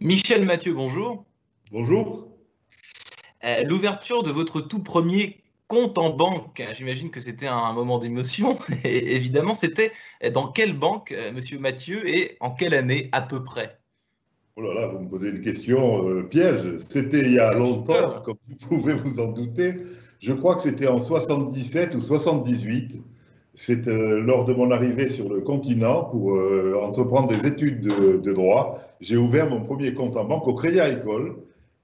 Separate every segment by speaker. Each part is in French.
Speaker 1: Michel Mathieu, bonjour.
Speaker 2: Bonjour.
Speaker 1: Euh, L'ouverture de votre tout premier compte en banque, j'imagine que c'était un moment d'émotion. Et évidemment, c'était dans quelle banque, euh, monsieur Mathieu, et en quelle année à peu près?
Speaker 2: Oh là là, vous me posez une question euh, piège. C'était il y a longtemps, comme vous pouvez vous en douter. Je crois que c'était en 77 ou 78. C'est euh, lors de mon arrivée sur le continent pour euh, entreprendre des études de, droit. J'ai ouvert mon premier compte en banque au Crédit Agricole,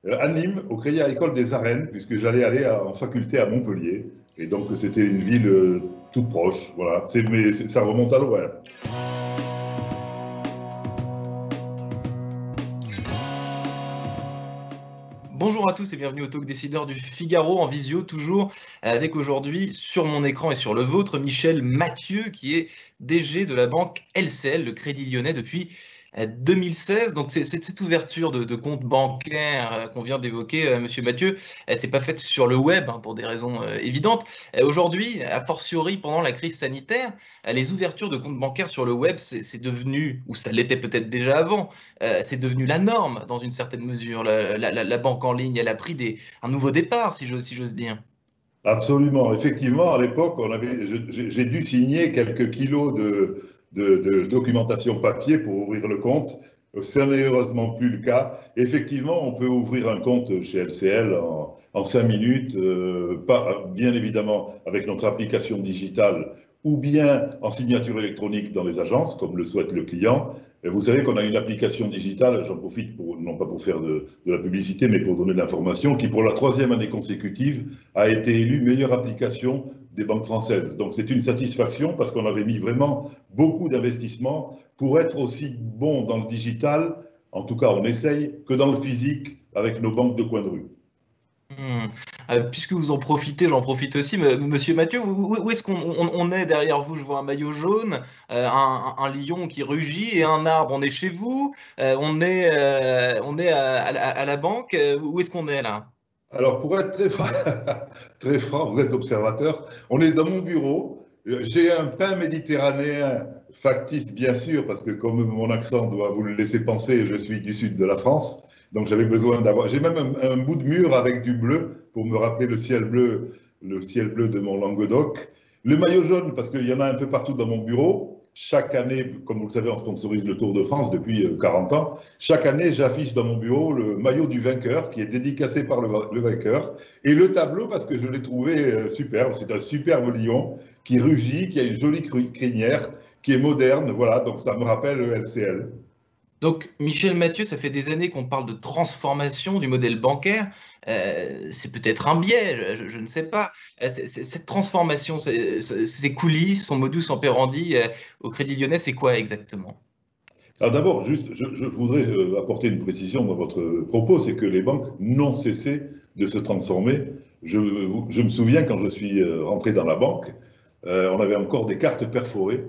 Speaker 2: euh, à Nîmes, au Crédit Agricole des Arènes, puisque j'allais aller à- en faculté à Montpellier. Et donc c'était une ville toute proche. Voilà, mais ça remonte à loin.
Speaker 1: Bonjour à tous et bienvenue au Talk Décideur du Figaro en visio, toujours avec aujourd'hui sur mon écran et sur le vôtre Michel Mathieu qui est DG de la banque LCL, le Crédit Lyonnais, depuis 2016. Donc c'est cette ouverture de, de compte bancaire euh, qu'on vient d'évoquer, euh, Monsieur Mathieu, elle s'est pas faite sur le web hein, pour des raisons euh, évidentes. Euh, Aujourd'hui, a fortiori pendant la crise sanitaire, euh, les ouvertures de comptes bancaires sur le web, c'est devenu, ou ça l'était peut-être déjà avant, euh, c'est devenu la norme dans une certaine mesure. La, banque en ligne, elle a pris un nouveau départ, si j'ose dire.
Speaker 2: Absolument. Effectivement, à l'époque, j'ai dû signer quelques kilos de, de, documentation papier pour ouvrir le compte. Ce n'est heureusement plus le cas. Effectivement, on peut ouvrir un compte chez LCL en, en cinq minutes, euh, bien évidemment avec notre application digitale ou bien en signature électronique dans les agences, comme le souhaite le client. Vous savez qu'on a une application digitale, j'en profite non pas pour faire de la publicité, mais pour donner de l'information, qui pour la troisième année consécutive a été élue meilleure application des banques françaises. Donc c'est une satisfaction parce qu'on avait mis vraiment beaucoup d'investissements pour être aussi bon dans le digital, en tout cas on essaye, que dans le physique avec nos banques de coin de rue.
Speaker 1: Hmm. Euh, puisque vous en profitez, j'en profite aussi. Monsieur Mathieu, où, est-ce qu'on on, on est derrière vous? Je vois un maillot jaune, euh, un, lion qui rugit et un arbre. On est chez vous? Euh, on est, on est à, la- banque? Où est-ce qu'on est là?
Speaker 2: Alors, pour être très franc, très franc, vous êtes observateur, on est dans mon bureau. J'ai un pain méditerranéen factice, bien sûr, parce que comme mon accent doit vous le laisser penser, je suis du sud de la France. Donc, j'avais besoin d'avoir. J'ai même un, un bout de mur avec du bleu pour me rappeler le ciel bleu, le ciel bleu de mon Languedoc. Le maillot jaune, parce qu'il y en a un peu partout dans mon bureau. Chaque année, comme vous le savez, on sponsorise le Tour de France depuis euh, 40 ans. Chaque année, j'affiche dans mon bureau le maillot du vainqueur qui est dédicacé par le, va- le vainqueur et le tableau parce que je l'ai trouvé euh, superbe. C'est un superbe lion qui rugit, qui a une jolie crinière, qui est moderne. Voilà, donc ça me rappelle le LCL.
Speaker 1: Donc, Michel Mathieu, ça fait des années qu'on parle de transformation du modèle bancaire. Euh, c'est peut-être un biais, je, ne sais pas. Euh, cette transformation, ses coulisses, son modus operandi euh, au Crédit Lyonnais, c'est quoi exactement?
Speaker 2: Alors d'abord, juste, je, voudrais apporter une précision dans votre propos, c'est que les banques n'ont cessé de se transformer. Je, je me souviens quand je suis rentré dans la banque, on avait encore des cartes perforées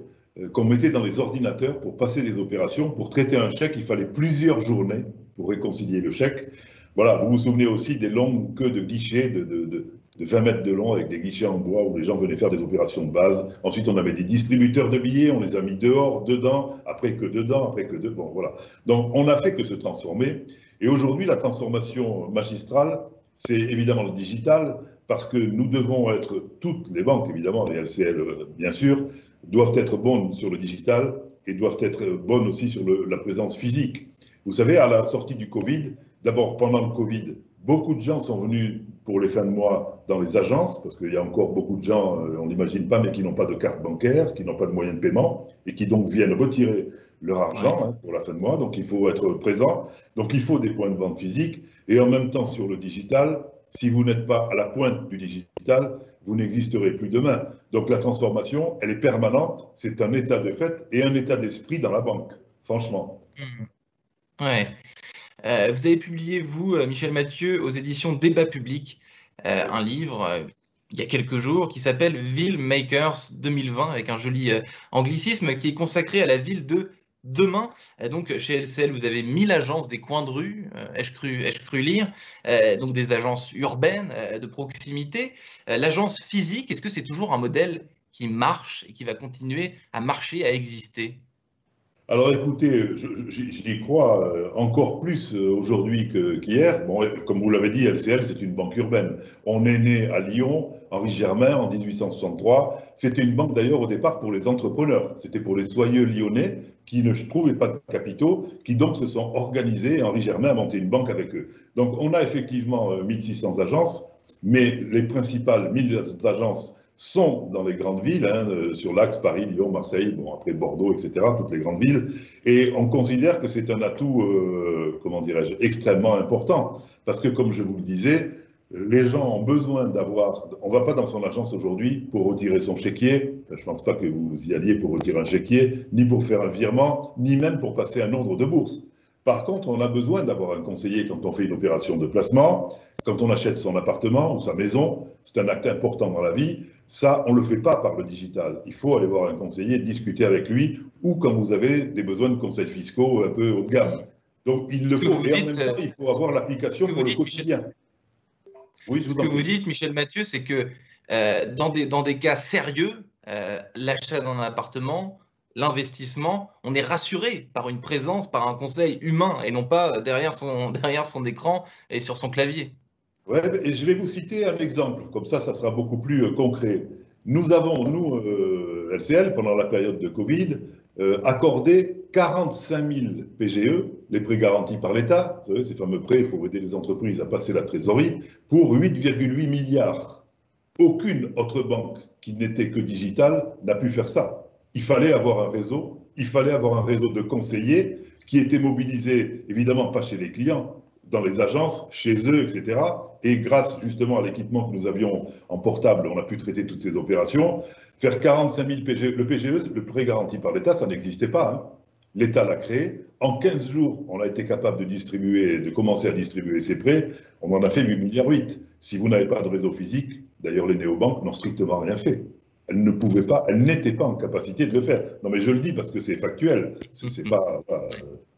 Speaker 2: qu'on mettait dans les ordinateurs pour passer des opérations. Pour traiter un chèque, il fallait plusieurs journées pour réconcilier le chèque. Voilà, vous vous souvenez aussi des longues queues de guichets de 20 mètres de long avec des guichets en bois où les gens venaient faire des opérations de base. Ensuite, on avait des distributeurs de billets, on les a mis dehors, dedans, après que dedans, après que dedans. Bon, voilà. Donc, on n'a fait que se transformer. Et aujourd'hui, la transformation magistrale, c'est évidemment le digital, parce que nous devons être, toutes les banques, évidemment, les LCL, euh, bien sûr, doivent être bonnes sur le digital et doivent être bonnes aussi sur le- la présence physique. Vous savez, à la sortie du Covid, d'abord pendant le Covid, beaucoup de gens sont venus pour les fins de mois dans les agences, parce qu'il y a encore beaucoup de gens, euh, on n'imagine pas, mais qui n'ont pas de carte bancaire, qui n'ont pas de moyens de paiement, et qui donc viennent retirer leur argent hein, pour la fin de mois. Donc il faut être présent. Donc il faut des points de vente physiques. Et en même temps, sur le digital, si vous n'êtes pas à la pointe du digital, vous n'existerez plus demain. Donc la transformation, elle est permanente. C'est un état de fait et un état d'esprit dans la banque, franchement.
Speaker 1: Mmh. Ouais. Euh, vous avez publié, vous, euh, Michel Mathieu, aux éditions Débat Public, euh, un livre il y a quelques jours qui s'appelle Ville Makers 2020, avec un joli anglicisme qui est consacré à la ville de demain. donc, chez LCL, vous avez 1000 agences des coins de rue, ai-je cru, lire, donc des agences urbaines de proximité. L'agence physique, est-ce que c'est toujours un modèle qui marche et qui va continuer à marcher, à exister?
Speaker 2: Alors écoutez, j'y crois euh, encore plus euh, aujourd'hui qu'hier. bon, comme vous l'avez dit, LCL, c'est une banque urbaine. On est né à Lyon, Henri Germain, en 1863. C'était une banque d'ailleurs au départ pour les entrepreneurs. C'était pour les soyeux lyonnais qui ne trouvaient pas de capitaux, qui donc se sont organisés. Henri Germain a monté une banque avec eux. Donc on a effectivement 1600 euh, agences, mais les principales 1000 agences sont dans les grandes villes, hein, euh, sur l'axe Paris, Lyon, Marseille, bon, après Bordeaux, etc., toutes les grandes villes. Et on considère que c'est un atout, euh, comment dirais-je, extrêmement important. Parce que, comme je vous le disais, les gens ont besoin d'avoir. On ne va pas dans son agence aujourd'hui pour retirer son chéquier. Je ne pense pas que vous y alliez pour retirer un chéquier, ni pour faire un virement, ni même pour passer un ordre de bourse. Par contre, on a besoin d'avoir un conseiller quand on fait une opération de placement, quand on achète son appartement ou sa maison. C'est un acte important dans la vie. Ça, on ne le fait pas par le digital. Il faut aller voir un conseiller, discuter avec lui, ou quand vous avez des besoins de conseils fiscaux un peu haut de gamme. Donc, il le faut. Et en même temps, il faut avoir l'application pour le quotidien.
Speaker 1: Oui, je vous Ce que vous dites, Michel Mathieu, c'est que euh, dans, des, dans des cas sérieux, euh, l'achat d'un appartement, l'investissement, on est rassuré par une présence, par un conseil humain et non pas derrière son, derrière son écran et sur son clavier.
Speaker 2: Ouais, et je vais vous citer un exemple, comme ça, ça sera beaucoup plus euh, concret. Nous avons, nous, LCL, euh, pendant la période de Covid, accordé 45 000 PGE, les prêts garantis par l'État, ces fameux prêts pour aider les entreprises à passer la trésorerie, pour 8,8 milliards. Aucune autre banque qui n'était que digitale n'a pu faire ça. Il fallait avoir un réseau, il fallait avoir un réseau de conseillers qui étaient mobilisés, évidemment pas chez les clients, dans les agences, chez eux, etc. Et grâce justement à l'équipement que nous avions en portable, on a pu traiter toutes ces opérations. Faire 45 000 PGE, le PGE, le prêt garanti par l'État, ça n'existait pas. Hein. L'État l'a créé. En 15 jours, on a été capable de distribuer, de commencer à distribuer ces prêts. On en a fait 8 milliards 8. Si vous n'avez pas de réseau physique, d'ailleurs les néobanques n'ont strictement rien fait. Elles ne pouvaient pas, elles n'étaient pas en capacité de le faire. Non mais je le dis parce que c'est factuel. C'est pas,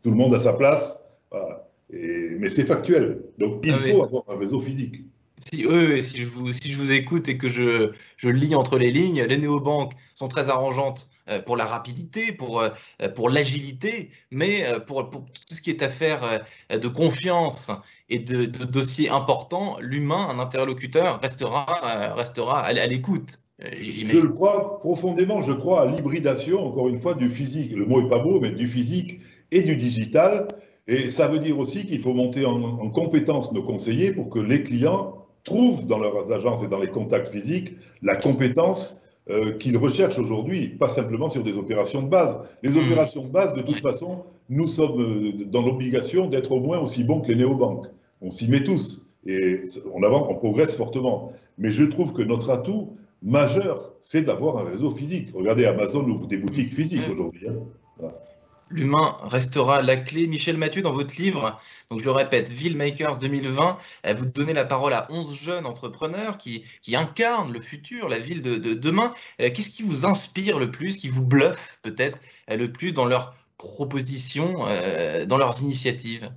Speaker 2: tout le monde à sa place. Voilà mais c'est factuel. Donc il ah faut avoir un réseau physique.
Speaker 1: Si, oui, si, je vous, si je vous écoute et que je, je lis entre les lignes, les néobanques sont très arrangeantes euh, pour la rapidité, pour, euh, pour l'agilité, mais euh, pour, pour, tout ce qui est affaire de confiance et de, dossiers importants, l'humain, un interlocuteur, restera, restera à, à l'écoute.
Speaker 2: Je le crois profondément, je crois à l'hybridation, encore une fois, du physique. Le mot est pas beau, mais du physique et du digital. Et ça veut dire aussi qu'il faut monter en, compétence nos conseillers pour que les clients trouvent dans leurs agences et dans les contacts physiques la compétence euh, qu'ils recherchent aujourd'hui, pas simplement sur des opérations de base. Les mmh. opérations de base, de toute façon, nous sommes euh, dans l'obligation d'être au moins aussi bons que les néobanques. On s'y met tous et on avance, on progresse fortement. Mais je trouve que notre atout majeur, c'est d'avoir un réseau physique. Regardez, Amazon ouvre des boutiques physiques aujourd'hui. Hein.
Speaker 1: L'humain restera la clé. Michel Mathieu, dans votre livre, donc je le répète, Makers 2020, euh, vous donnez la parole à 11 jeunes entrepreneurs qui, qui incarnent le futur, la ville de, demain. Euh, qu'est-ce qui vous inspire le plus, qui vous bluffe peut-être euh, le plus dans leurs propositions, dans leurs initiatives?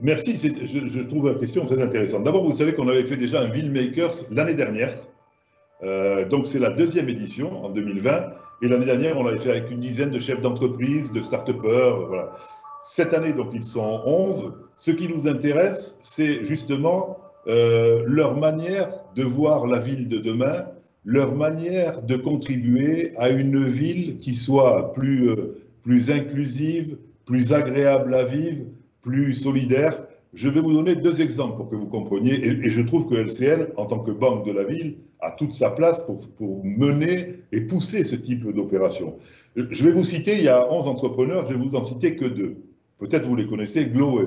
Speaker 2: Merci, je, trouve la question très intéressante. D'abord, vous savez qu'on avait fait déjà un Makers l'année dernière. Donc c'est la deuxième édition en 2020 et l'année dernière, on l'avait fait avec une dizaine de chefs d'entreprise, de start-upers. Voilà. Cette année, donc, ils sont 11. Ce qui nous intéresse, c'est justement euh, leur manière de voir la ville de demain, leur manière de contribuer à une ville qui soit plus, euh, plus inclusive, plus agréable à vivre, plus solidaire. Je vais vous donner deux exemples pour que vous compreniez, et, je trouve que LCL, en tant que banque de la ville, a toute sa place pour, pour mener et pousser ce type d'opération. Je vais vous citer, il y a 11 entrepreneurs, je vais vous en citer que deux. Peut-être vous les connaissez, Gloway.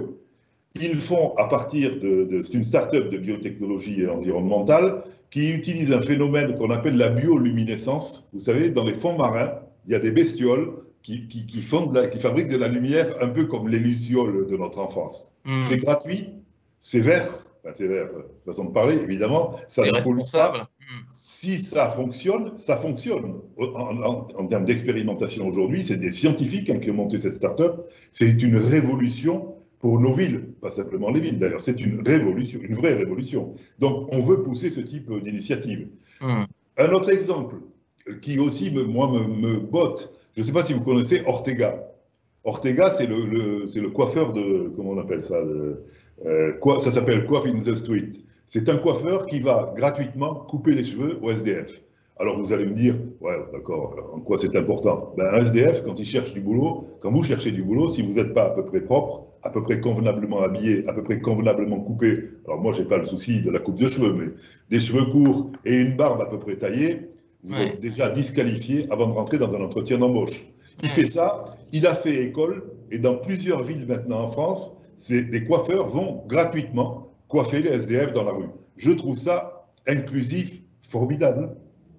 Speaker 2: Ils font à partir de, de c'est une start-up de biotechnologie environnementale qui utilise un phénomène qu'on appelle la bioluminescence. Vous savez, dans les fonds marins, il y a des bestioles qui, qui, font de la, qui fabriquent de la lumière un peu comme les lucioles de notre enfance. Hmm. C'est gratuit, c'est vert, c'est vert, façon de parler, évidemment.
Speaker 1: Ça responsable.
Speaker 2: Hmm. Si ça fonctionne, ça fonctionne. En, termes d'expérimentation aujourd'hui, c'est des scientifiques hein, qui ont monté cette start-up. C'est une révolution pour nos villes, pas simplement les villes d'ailleurs. C'est une révolution, une vraie révolution. Donc on veut pousser ce type d'initiative. Hmm. Un autre exemple qui aussi, me, moi, me, me botte, je ne sais pas si vous connaissez Ortega. Ortega, c'est le, le, coiffeur de, comment on appelle ça euh, quoi, Ça s'appelle Coiffe in the Street. C'est un coiffeur qui va gratuitement couper les cheveux au SDF. Alors vous allez me dire, ouais, d'accord, en quoi c'est important? Ben, Un SDF, quand il cherche du boulot, quand vous cherchez du boulot, si vous n'êtes pas à peu près propre, à peu près convenablement habillé, à peu près convenablement coupé, alors moi, j'ai pas le souci de la coupe de cheveux, mais des cheveux courts et une barbe à peu près taillée, vous êtes déjà disqualifié avant de rentrer dans un entretien d'embauche. Il fait ça, il a fait école, et dans plusieurs villes maintenant en France, des coiffeurs vont gratuitement coiffer les SDF dans la rue. Je trouve ça inclusif, formidable.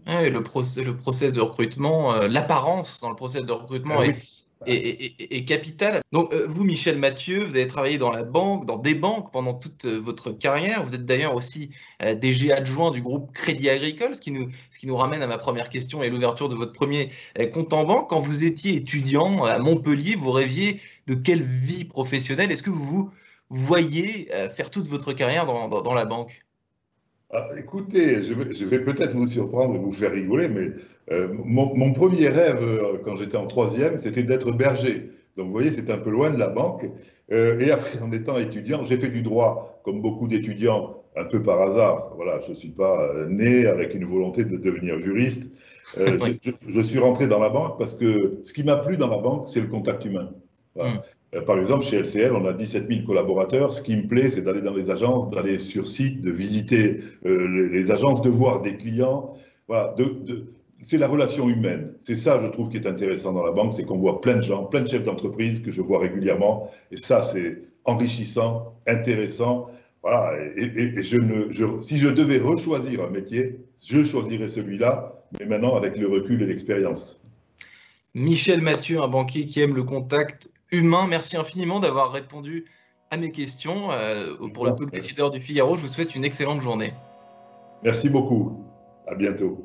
Speaker 1: Le, process, le process de recrutement, euh, l'apparence dans le process de recrutement ah est, capital. Donc, euh, vous, Michel Mathieu, vous avez travaillé dans la banque, dans des banques pendant toute euh, votre carrière. Vous êtes d'ailleurs aussi DG adjoint du groupe Crédit Agricole, ce qui, nous, ramène à ma première question et l'ouverture de votre premier compte en banque. Quand vous étiez étudiant à Montpellier, vous rêviez de quelle vie professionnelle? Est-ce que vous vous voyez faire toute votre carrière dans la banque?
Speaker 2: Ah, écoutez, je vais, peut-être vous surprendre et vous faire rigoler, mais euh, mon, premier rêve euh, quand j'étais en troisième, c'était d'être berger. Donc vous voyez, c'est un peu loin de la banque. Euh, et après, en étant étudiant, j'ai fait du droit, comme beaucoup d'étudiants, un peu par hasard. Voilà, je ne suis pas né avec une volonté de devenir juriste. je, je, suis rentré dans la banque parce que ce qui m'a plu dans la banque, c'est le contact humain. Hmm. Euh, par exemple, chez LCL, on a 17 000 collaborateurs. Ce qui me plaît, c'est d'aller dans les agences, d'aller sur site, de visiter euh, les, agences, de voir des clients. Voilà, c'est la relation humaine. C'est ça, je trouve, qui est intéressant dans la banque, c'est qu'on voit plein de gens, plein de chefs d'entreprise que je vois régulièrement. Et ça, c'est enrichissant, intéressant. Voilà, et, si je devais rechoisir un métier, je choisirais celui-là, mais maintenant avec le recul et l'expérience.
Speaker 1: Michel Mathieu, un banquier qui aime le contact humain. Merci infiniment d'avoir répondu à mes questions. Euh, pour le talk décideur du Figaro, je vous souhaite une excellente journée.
Speaker 2: Merci beaucoup. À bientôt.